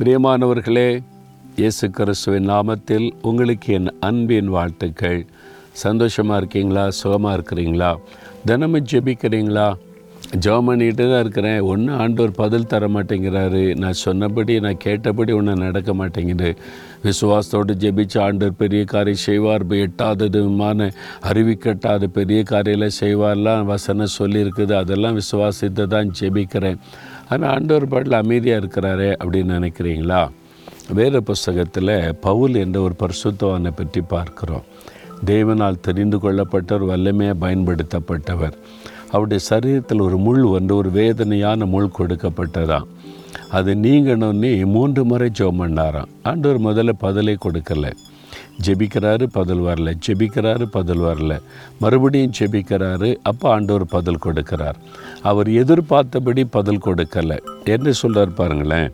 பிரியமானவர்களே இயேசு கிறிஸ்துவின் நாமத்தில் உங்களுக்கு என் அன்பின் வாழ்த்துக்கள். சந்தோஷமாக இருக்கீங்களா? சுகமாக இருக்கிறீங்களா? தினமும் ஜெபிக்கிறீங்களா? ஜெபம் பண்ணிகிட்டு தான் இருக்கிறேன். ஒன்று ஆண்டவர் பதில் தர மாட்டேங்கிறாரு. நான் சொன்னபடி நான் கேட்டபடி ஒன்று நடக்க மாட்டேங்குது. விசுவாசத்தோடு ஜெபிச்சு ஆண்டவர் பெரிய காரியம் செய்வார். எட்டாததுமான அறிவிக்கட்டாத பெரிய காரியில் செய்வார்லாம் வசனம் சொல்லியிருக்குது. அதெல்லாம் விசுவாசித்து தான் ஜெபிக்கிறேன். ஆனால் ஆண்டவர் பாட்டில் அமைதியாக இருக்கிறாரே அப்படின்னு நினைக்கிறீங்களா? வேறு புஸ்தகத்தில் பவுல் என்ற ஒரு பரிசுத்தவானை பற்றி பார்க்கிறோம். தேவனால் தெரிந்து கொள்ளப்பட்டவர் வல்லமையாக பயன்படுத்தப்பட்டவர். அவருடைய சரீரத்தில் ஒரு முள் வந்து ஒரு வேதனையான முள் கொடுக்கப்பட்டதாம் அது நீங்கணும்னே மூன்று முறை ஜோம் பண்ணாராம். ஆண்டவர் முதல்ல பதிலை கொடுக்கலை. ஜெபிக்கிறாரு பதில் வரல. ஜெபிக்கிறாரு பதில் வரல. மறுபடியும் ஜெபிக்கிறாரு அப்போ ஆண்டவர் பதில் கொடுக்கிறார். அவர் எதிர்பார்த்தபடி பதில் கொடுக்கலை. என்ன சொல்கிறார் பாருங்களேன்.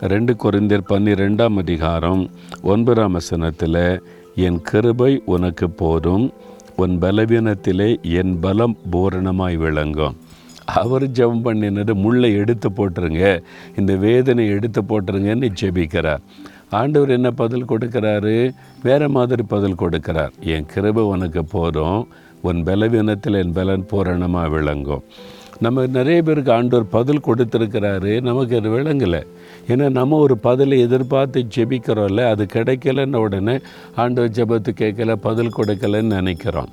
ரெண்டு குறைந்தர் பன்னிரெண்டாம் அதிகாரம் ஒன்பதாம் வசனத்தில் என் கிருபை உனக்கு போதும் உன் பலவீனத்திலே என் பலம் பூரணமாய் விளங்கும். அவர் ஜெபம் பண்ணினது முள்ளை எடுத்து போட்டுருங்க. இந்த வேதனை எடுத்து போட்டுருங்கன்னு ஜெபிக்கிறார். ஆண்டவர் என்ன பதில் கொடுக்கிறாரு? வேறு மாதிரி பதில் கொடுக்கிறார். என் கிருப உனக்கு போதும். உன் பலவீனத்தில் என் பலன் பூரணமாக விளங்கும். நம்ம நிறைய பேருக்கு ஆண்டவர் பதில் கொடுத்துருக்கிறாரு. நமக்கு அது விளங்கலை. ஏன்னா நம்ம ஒரு பதிலை எதிர்பார்த்து ஜெபிக்கிறோம்ல அது கிடைக்கலன்னு உடனே ஆண்டவர் ஜெபத்து கேட்கல பதில் கொடுக்கலன்னு நினைக்கிறோம்.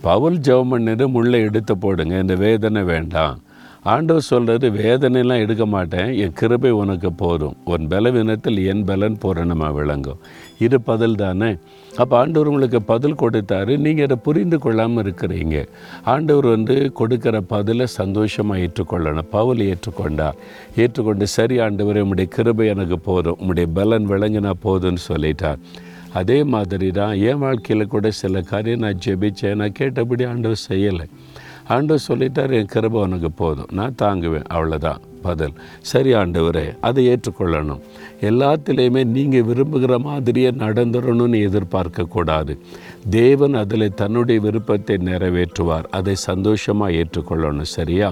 பவுல் ஜெபம் பண்ணிட்டு முள்ளை எடுத்து போடுங்க இந்த வேதனை வேண்டாம். ஆண்டவர் சொல்கிறது வேதனைலாம் எடுக்க மாட்டேன். என் கிருபை உனக்கு போதும். உன் பலவீனத்தில் என் பலன் பூரணமாக விளங்கும். இது பதில் தானே? அப்போ ஆண்டவர் உங்களுக்கு பதில் கொடுத்தாரு. நீங்கள் அதை புரிந்து கொள்ளாமல் இருக்கிறீங்க. ஆண்டவர் வந்து கொடுக்குற பதிலை சந்தோஷமாக ஏற்றுக்கொள்ளணும். பவுல் ஏற்றுக்கொண்டார். ஏற்றுக்கொண்டு சரி ஆண்டவர் உங்களுடைய கிருபை எனக்கு போதும். உங்களுடைய பலன் விளங்கினா போதும்னு சொல்லிட்டார். அதே மாதிரி தான் என் வாழ்க்கையில் கூட சில காரியம் நான் ஜெபிச்சேன். நான் கேட்டபடி ஆண்டவர் செய்யலை. ஆண்டு சொல்லிட்டார் என் கிருபை உனக்கு போதும். நான் தாங்குவேன். அவ்வளோதான் பதில். சரி ஆண்டவரே அதை ஏற்றுக்கொள்ளணும். எல்லாத்திலையுமே நீங்கள் விரும்புகிற மாதிரியே நடந்துடணும்னு எதிர்பார்க்கக்கூடாது. தேவன் அதில் தன்னுடைய விருப்பத்தை நிறைவேற்றுவார். அதை சந்தோஷமாக ஏற்றுக்கொள்ளணும் சரியா?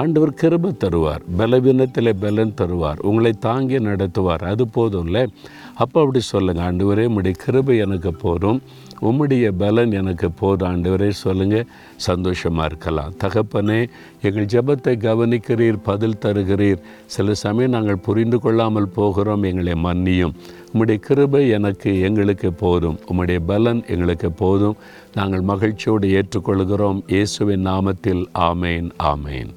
ஆண்டவர் கிருப தருவார் பலவீனத்தில் பலன் தருவார் உங்களை தாங்கி நடத்துவார் அது போதும்ல அப்போ அப்படி சொல்லுங்கள் ஆண்டவரே உம்முடைய கிருபை எனக்கு போதும் உம்முடைய பலன் எனக்கு போதும் ஆண்டவரே சொல்லுங்கள் சந்தோஷமாக இருக்கலாம். தகப்பனே எங்கள் ஜெபத்தை கவனிக்கிறீர் பதில் தருகிறீர் சில சமயம் நாங்கள் புரிந்து கொள்ளாமல் போகிறோம் எங்களை மன்னியும். உம்முடைய கிருபை எனக்கு எங்களுக்கு போதும். உம்முடைய பலன் எங்களுக்கு போதும். நாங்கள் மகிழ்ச்சியோடு ஏற்றுக்கொள்கிறோம். இயேசுவின் நாமத்தில் ஆமேன் ஆமேன்.